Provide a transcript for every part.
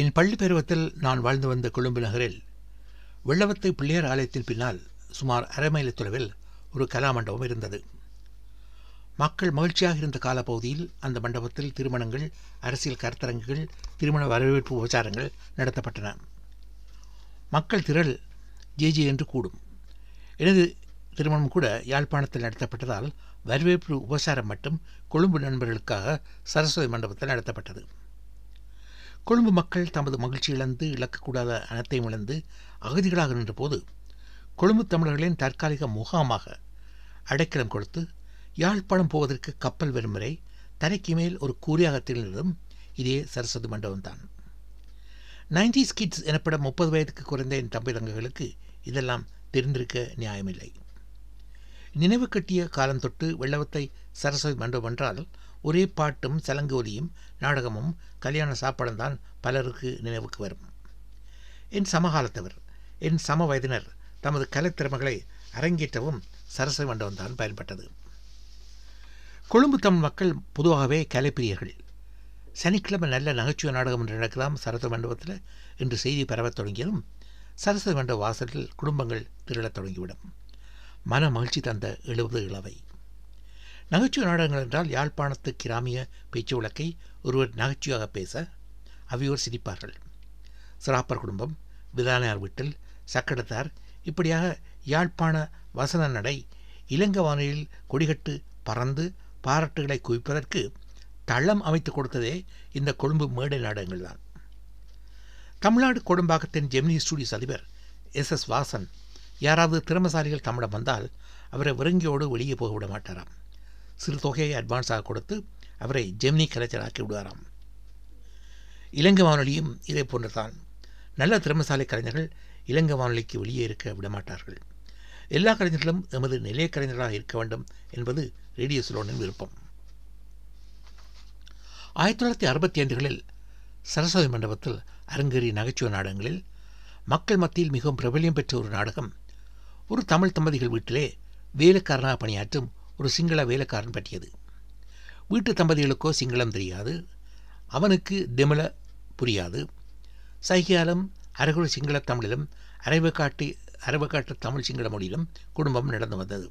என் பள்ளி பருவத்தில் நான் வாழ்ந்து வந்த கொழும்பு நகரில் வெள்ளவத்தை பிள்ளையார் ஆலயத்தின் பின்னால் சுமார் அரை மைல தொலைவில் ஒரு கலா மண்டபம் இருந்தது. மக்கள் மகிழ்ச்சியாக இருந்த காலப்பகுதியில் அந்த மண்டபத்தில் திருமணங்கள் அரசியல் கருத்தரங்குகள் திருமண வரவேற்பு உபச்சாரங்கள் நடத்தப்பட்டன. மக்கள் திரள் ஜேஜே என்று கூடும். எனது திருமணம் கூட யாழ்ப்பாணத்தில் நடத்தப்பட்டதால் வரவேற்பு உபசாரம் மட்டும் கொழும்பு நண்பர்களுக்காக சரஸ்வதி மண்டபத்தில் நடத்தப்பட்டது. கொழும்பு மக்கள் தமது மகிழ்ச்சி இழந்து இழக்கக்கூடாத அனைத்தையும் இழந்து அகதிகளாக நின்றபோது கொழும்பு தமிழர்களின் தற்காலிக முகாமாக அடைக்கலம் கொடுத்து யாழ்ப்பாணம் போவதற்கு கப்பல் வரும் வரை தரைக்கு மேல் ஒரு கூறியாக திகழ்ந்ததும் இதே சரஸ்வதி மண்டபம்தான். நைன்டிஸ் கிட்ஸ் எனப்படும் முப்பது வயதுக்கு குறைந்த என் தம்பி தங்கைகளுக்கு இதெல்லாம் தெரிந்திருக்க நியாயமில்லை. நினைவு கட்டிய காலம் தொட்டு வெள்ளவத்தை சரஸ்வதி மண்டபம் என்றால் ஒரே பாட்டும் சலங்கு ஒலியும் நாடகமும் கல்யாண சாப்பாடும் தான் பலருக்கு நினைவுக்கு வரும். என் சமகாலத்தவர் என் சம வயதினர் தமது கலைத்திறமைகளை அரங்கேற்றவும் சரஸ்வதி மண்டபம் தான் பயன்பட்டது. கொழும்பு தமிழ் மக்கள் பொதுவாகவே கலைப்பிரியர்கள். சனிக்கிழமை நல்ல நகைச்சுவை நாடகம் என்று நடக்கலாம் சரஸ்வதி மண்டபத்தில் என்று செய்தி பரவத் தொடங்கியதும் சரஸ்வதி மண்டப வாசலில் குடும்பங்கள் திரளத் தொடங்கிவிடும். மன மகிழ்ச்சி தந்த எழுபது இளவை நகைச்சுவை நாடகங்கள் என்றால் யாழ்ப்பாணத்து கிராமிய பேச்சு வழக்கை ஒருவர் நகைச்சுவையாக பேச அவையோர் சிரிப்பார்கள். சிராப்பர் குடும்பம் விதானையார் வீட்டில் சக்கடத்தார் இப்படியாக யாழ்ப்பாண வசன நடை இலங்கை வானிலையில் கொடிகட்டு பறந்து பாராட்டுகளை குவிப்பதற்கு தளம் அமைத்து கொடுத்ததே இந்த கொழும்பு மேடை நாடகங்கள் தான். தமிழ்நாடு கொடும்பாக்கத்தின் ஜெமினி ஸ்டுடியோஸ் அதிபர் எஸ் எஸ் வாசன் யாராவது திறமசாலிகள் தம்மிடம் வந்தால் அவரை விருங்கியோடு வெளியே போக விட மாட்டாராம். சிறு தொகையை அட்வான்ஸாக கொடுத்து அவரை ஜெமினி கலைஞராக்கி விடுவாராம். இலங்கை வானொலியும் இதே போன்றுதான். நல்ல திறமசாலை கலைஞர்கள் இலங்கை வானொலிக்கு வெளியே இருக்க விடமாட்டார்கள். எல்லா கலைஞர்களும் எமது நிலைய கலைஞர்களாக இருக்க வேண்டும் என்பது ரேடியோ சிலோனின் விருப்பம். ஆயிரத்தி தொள்ளாயிரத்தி அறுபத்தி ஐந்துகளில் சரஸ்வதி மண்டபத்தில் அரங்கேறிய நகைச்சுவை நாடகங்களில் மக்கள் மத்தியில் மிகவும் பிரபலியம் பெற்ற ஒரு நாடகம் ஒரு தமிழ் தம்பதிகள் வீட்டிலே வேலைக்காரனாக பணியாற்றும் ஒரு சிங்கள வேலைக்காரன் பற்றியது. வீட்டு தம்பதிகளுக்கோ சிங்களம் தெரியாது. அவனுக்கு திமில புரியாது. சைகியாலும் அரைகுறை சிங்கள தமிழிலும் அரைவக்காட்டு அரைவக்காட்டு தமிழ் சிங்கள மொழியிலும் குடும்பம் நடந்து வந்தது.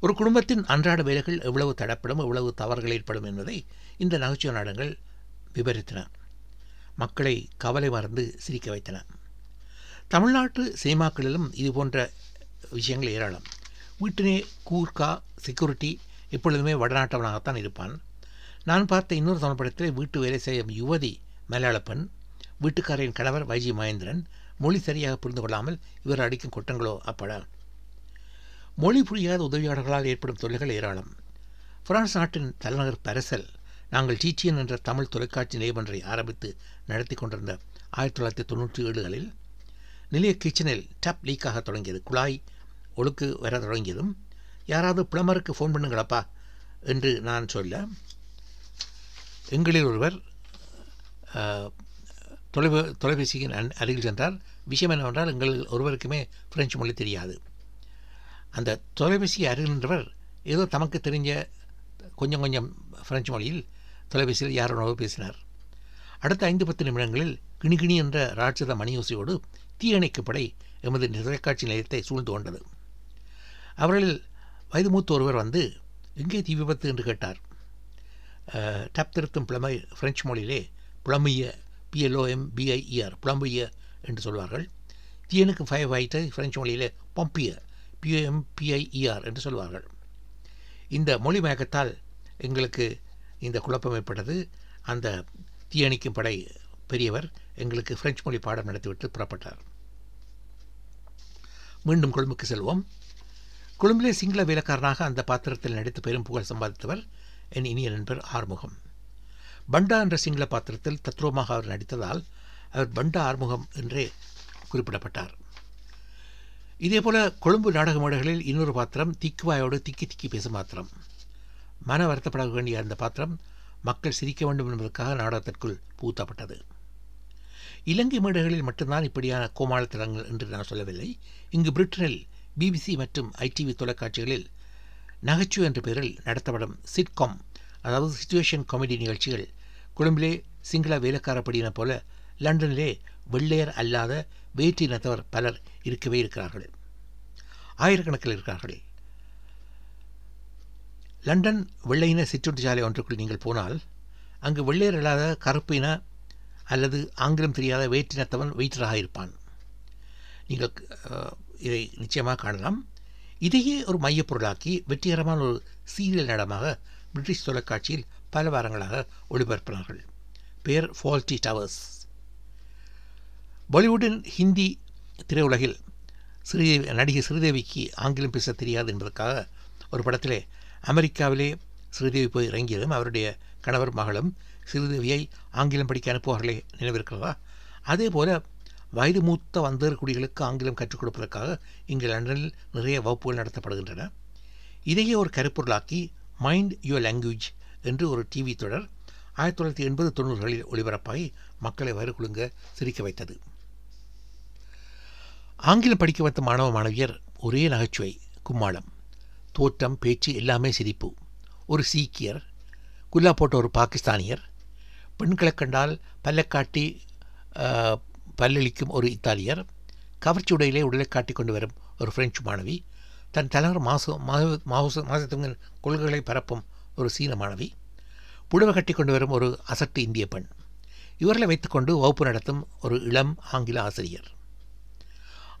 ஒரு குடும்பத்தின் அன்றாட வேலைகள் எவ்வளவு தடப்படும் எவ்வளவு தவறுகள் ஏற்படும் என்பதை இந்த நகைச்சுவை நாடங்கள் விவரித்தன. மக்களை கவலை மறந்து சிரிக்க வைத்தன. தமிழ்நாட்டு சினிமாக்களிலும் இது போன்ற விஷயங்கள் ஏராளம். வீட்டினே கூர்க்கா செக்யூரிட்டி எப்பொழுதுமே வடநாட்டவனாகத்தான் இருப்பான். நான் பார்த்த இன்னொரு தமிழ் வீட்டு வேலை செய்யும் யுவதி மலையாள பெண் வீட்டுக்காரின் கணவர் வைஜி மகேந்திரன் மொழி சரியாக புரிந்து கொள்ளாமல் இவர் அடிக்கும் குற்றங்களோ அப்பட. மொழி புரியாத உதவியாளர்களால் ஏற்படும் தொல்லைகள் ஏராளம். பிரான்ஸ் நாட்டின் தலைநகர் பரசல் நாங்கள் டீச்சியன் என்ற தமிழ் தொலைக்காட்சி நிலையமன்றை ஆரம்பித்து நடத்தி கொண்டிருந்த ஆயிரத்தி தொள்ளாயிரத்தி தொண்ணூற்றி ஏழுகளில் நிலைய கிச்சனில் டப் லீக்காக தொடங்கியது குழாய் ஒழுக்கு வர தொடங்கியதும் யாராவது பிளமருக்கு ஃபோன் பண்ணுங்களப்பா என்று நான் சொல்ல எங்களில் ஒருவர் தொலைபே தொலைபேசியின் அருகில் சென்றார் விஷயம் என்னவென்றால் எங்கள் ஒருவருக்குமே பிரெஞ்சு மொழி தெரியாது. அந்த தொலைபேசி அருகில் நின்றவர் ஏதோ தமக்கு தெரிஞ்ச கொஞ்சம் கொஞ்சம் பிரெஞ்சு மொழியில் தொலைபேசியில் யாரோட பேசினார். அடுத்த ஐந்து பத்து நிமிடங்களில் கிணிகிணி என்ற ராட்சத மணியோசையோடு தீயணைக்கப்படை எமது தொலைக்காட்சி நிலையத்தை சூழ்ந்து கொண்டது. அவர்களில் வயது மூத்த ஒருவர் வந்து எங்கே தீ விபத்து? என்று கேட்டார். டப் திருத்தும் புலமை பிரெஞ்சு மொழியிலே புலமைய பிஎல்ஓஎம் பிஐஇஆர் புலம்புய என்று சொல்வார்கள். தீயனுக்கு ஃபைவ் ஆயிட்டு பிரெஞ்சு மொழியிலே பம்பிய பிஓஎம் பிஐஇஆர் என்று சொல்வார்கள். இந்த மொழி மயக்கத்தால் எங்களுக்கு இந்த குழப்பம் ஏற்பட்டது. அந்த தீயணைக்கும் படை பெரியவர் எங்களுக்கு பிரெஞ்சு மொழி பாடம் நடத்திவிட்டு புறப்பட்டார். மீண்டும் கொழும்புக்கு செல்வோம். கொழும்பிலே சிங்கள வேலைக்காரனாக அந்த பாத்திரத்தில் நடித்து பெரும் புகழ் சம்பாதித்தவர் என் இனிய நண்பர் ஆறுமுகம். பண்டா என்ற சிங்கள பாத்திரத்தில் தத்ரூபமாக அவர் நடித்ததால் அவர் பண்டா ஆறுமுகம் என்றே குறிப்பிடப்பட்டார். இதேபோல கொழும்பு நாடக மேடைகளில் இன்னொரு பாத்திரம் திக்குவாயோடு திக்கி திக்கி பேசும் பாத்திரம். மன வருத்தப்பட வேண்டிய அந்த பாத்திரம் மக்கள் சிரிக்க வேண்டும் என்பதற்காக நாடகத்திற்குள் பூத்தப்பட்டது இலங்கை மேடைகளில் மட்டும்தான் இப்படியான கோமாளத்தனங்கள் என்று நான் சொல்லவில்லை. இங்கு பிரிட்டனில் பிபிசி மற்றும் ஐடிவி தொலைக்காட்சிகளில் நகைச்சுவை என்ற பெயரில் நடத்தப்படும் சிட்காம் அதாவது சுச்சுவேஷன் காமெடி நிகழ்ச்சிகள் கொழும்பிலே சிங்கள வேலைக்காரப்படியின போல லண்டனிலே வெள்ளையர் அல்லாத வேற்றினத்தவர் பலர் இருக்கவே இருக்கிறார்கள். ஆயிரக்கணக்கில் இருக்கிறார்கள். லண்டன் வெள்ளையின சிற்றுண்டிச்சாலை ஒன்றுக்குள் நீங்கள் போனால் அங்கு வெள்ளையர் இல்லாத கருப்பின அல்லது ஆங்கிலம் தெரியாத வேற்றினத்தவன் வெயிட்டராக இருப்பான். நீங்கள் இதை நிச்சயமாக காணலாம். இதையே ஒரு மையப்பொருளாக்கி வெற்றிகரமான ஒரு சீரியல் நடமாக பிரிட்டிஷ் தொலைக்காட்சியில் பல வாரங்களாக ஒளிபரப்பினார்கள். பெயர் ஃபால்டி டவர்ஸ் பாலிவுட்டின் ஹிந்தி திரையுலகில் ஸ்ரீதேவி நடிகை ஸ்ரீதேவிக்கு ஆங்கிலம் பேச தெரியாது என்பதற்காக ஒரு படத்திலே அமெரிக்காவிலே ஸ்ரீதேவி போய் இறங்கியதும் அவருடைய கணவர் மகளும் ஸ்ரீதேவியை ஆங்கிலம் படிக்க அனுப்புவார்களே நினைவிருக்கிறதா? அதே போல வயது மூத்த வந்தர் குடிகளுக்கு ஆங்கிலம் கற்றுக் கொடுப்பதற்காக இங்கு லண்டனில் நிறைய வகுப்புகள் நடத்தப்படுகின்றன. இதையே ஒரு கருப்பொருளாக்கி மைண்ட் யுவர் லாங்குவேஜ் என்று ஒரு டிவி தொடர் ஆயிரத்தி தொள்ளாயிரத்தி எண்பது தொண்ணூறுகளில் ஒளிபரப்பாகி மக்களை வயிறு குலுங்க சிரிக்க வைத்தது. ஆங்கிலம் படிக்க வைத்த மாணவ மாணவியர் ஒரே நகைச்சுவை கும்மாளம். தோற்றம் பேச்சு எல்லாமே சிரிப்பு. ஒரு சீக்கியர் குல்லா போட்ட ஒரு பாகிஸ்தானியர். பெண்களை கண்டால் பல்லை காட்டி ஆஹ், பல்லளிக்கும் ஒரு இத்தாலியர் கவர்ச்சி உடையிலே உடலை காட்டி கொண்டு வரும் ஒரு பிரெஞ்சு மாணவி தன் தலைவர் மாசு மாசு மாசத்துங்க கொள்கைகளை பரப்பும் ஒரு சீன மாணவி புடவை கட்டி கொண்டு வரும் ஒரு அசட்டு இந்திய பெண். இவர்களை வைத்துக்கொண்டு வகுப்பு நடத்தும் ஒரு இளம் ஆங்கில ஆசிரியர்.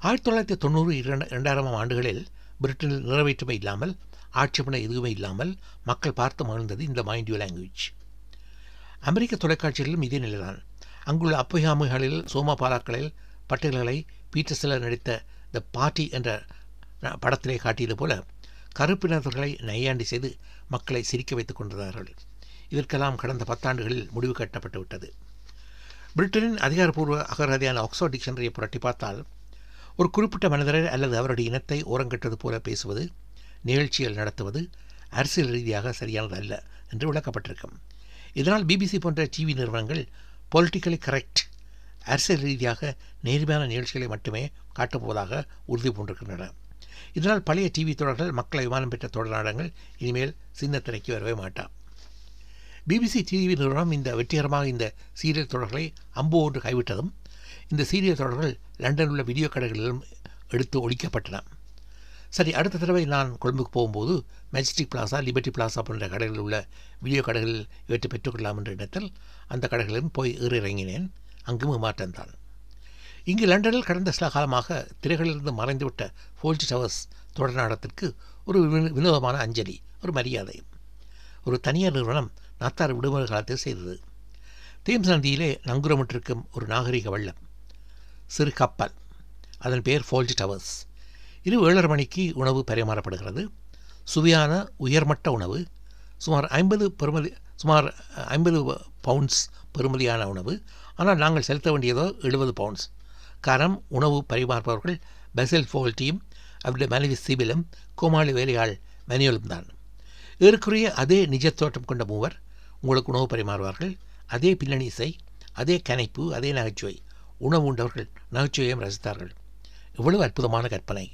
ஆயிரத்தி தொள்ளாயிரத்தி தொண்ணூறு இரண்டு இரண்டாயிரம் ஆண்டுகளில் பிரிட்டனில் நிறைவேற்றுமை இல்லாமல் ஆட்சேபனை எதுவுமே இல்லாமல் மக்கள் பார்த்து மகிழ்ந்தது இந்த மைண்ட் யூ லாங்குவேஜ் அமெரிக்க தொலைக்காட்சிகளிலும் இதே நிலைதான். அங்குள்ள அப்பையாமைகளில் சோமபாலாக்களில் பட்டியல்களை பீட்டர் நடித்த த பார்ட்டி என்ற படத்திலே காட்டியது போல கருப்பினர்களை நையாண்டி செய்து மக்களை சிரிக்க வைத்துக் கொண்டிருந்தார்கள். இதற்கெல்லாம் கடந்த பத்தாண்டுகளில் முடிவு கட்டப்பட்டு விட்டது. பிரிட்டனின் அதிகாரப்பூர்வ அகராதியான ஆக்ஸ்போர்ட் டிக்ஷனரியை புரட்டி பார்த்தால் ஒரு குறிப்பிட்ட மனிதரை அல்லது அவருடைய இனத்தை ஓரங்கட்டது போல பேசுவது நிகழ்ச்சிகள் நடத்துவது அரசியல் ரீதியாக சரியானது அல்ல என்று விளக்கப்பட்டிருக்கும். இதனால் பிபிசி போன்ற டிவி நிறுவனங்கள் பொலிட்டிக்கலி கரெக்ட் அரசியல் ரீதியாக நேர்மையான நிகழ்ச்சிகளை மட்டுமே காட்டப்போவதாக உறுதி பூண்டிருக்கின்றன. இதனால் பழைய டிவி தொடர்கள் மக்களை விமானம் பெற்ற தொடர் நாடகங்கள் இனிமேல் சின்ன திரைக்கு வரவே மாட்டான் பிபிசி டிவி நிறுவனம் இந்த வெற்றிகரமாக இந்த சீரியல் தொடர்களை அம்பு ஒன்று கைவிட்டதும் இந்த சீரியல் தொடர்கள் லண்டனில் உள்ள வீடியோ கடைகளிலும் எடுத்து ஒழிக்கப்பட்டன. சரி அடுத்த தடவை நான் கொழும்புக்கு போகும்போது மெஜஸ்டிக் பிளாசா லிபர்ட்டி பிளாசா போன்ற கடைகளில் உள்ள வீடியோ கடைகளில் இவற்றை பெற்றுக்கொள்ளலாம் என்ற இடத்தில் அந்த கடைகளிலும் போய் ஏறி இறங்கினேன். அங்கும் மாற்றம்தான் இங்கு லண்டனில் கடந்த சில காலமாக திரைகளிலிருந்து மறைந்துவிட்ட ஃபோல்ஜி டவர்ஸ் தொடர் நாடகத்திற்கு ஒரு வினோதமான அஞ்சலி ஒரு மரியாதை. ஒரு தனியார் நிறுவனம் நாத்தார் விடுமுறை காலத்தில் செய்தது. தேம்ஸ் நதியிலே நங்குரமிட்டிருக்கும் ஒரு நாகரிக வள்ளம். சிறு கப்பல். அதன் பெயர் ஃபோல்ஜ் டவர்ஸ் இரவு ஏழரை மணிக்கு உணவு பரிமாறப்படுகிறது. சுவையான உயர்மட்ட உணவு. சுமார் ஐம்பது பெறுமதி சுமார் ஐம்பது பவுண்ட்ஸ் பெறுமதியான உணவு. ஆனால் நாங்கள் செலுத்த வேண்டியதோ எழுபது பவுண்ட்ஸ் காரணம் உணவு பரிமாறுபவர்கள் பெசல் ஃபோல்ட்டியும் அவருடைய மனைவி சிபிலும் கோமாளி வேலையாள் மனியலும் தான். ஏறக்குறைய அதே நிஜத்தோட்டம் கொண்ட மூவர் உங்களுக்கு உணவு பரிமாறுவார்கள். அதே பின்னணி இசை அதே கனைப்பு அதே நகைச்சுவை. உணவு உண்டவர்கள் நகைச்சுவையும் ரசித்தார்கள். இவ்வளவு அற்புதமான கற்பனை.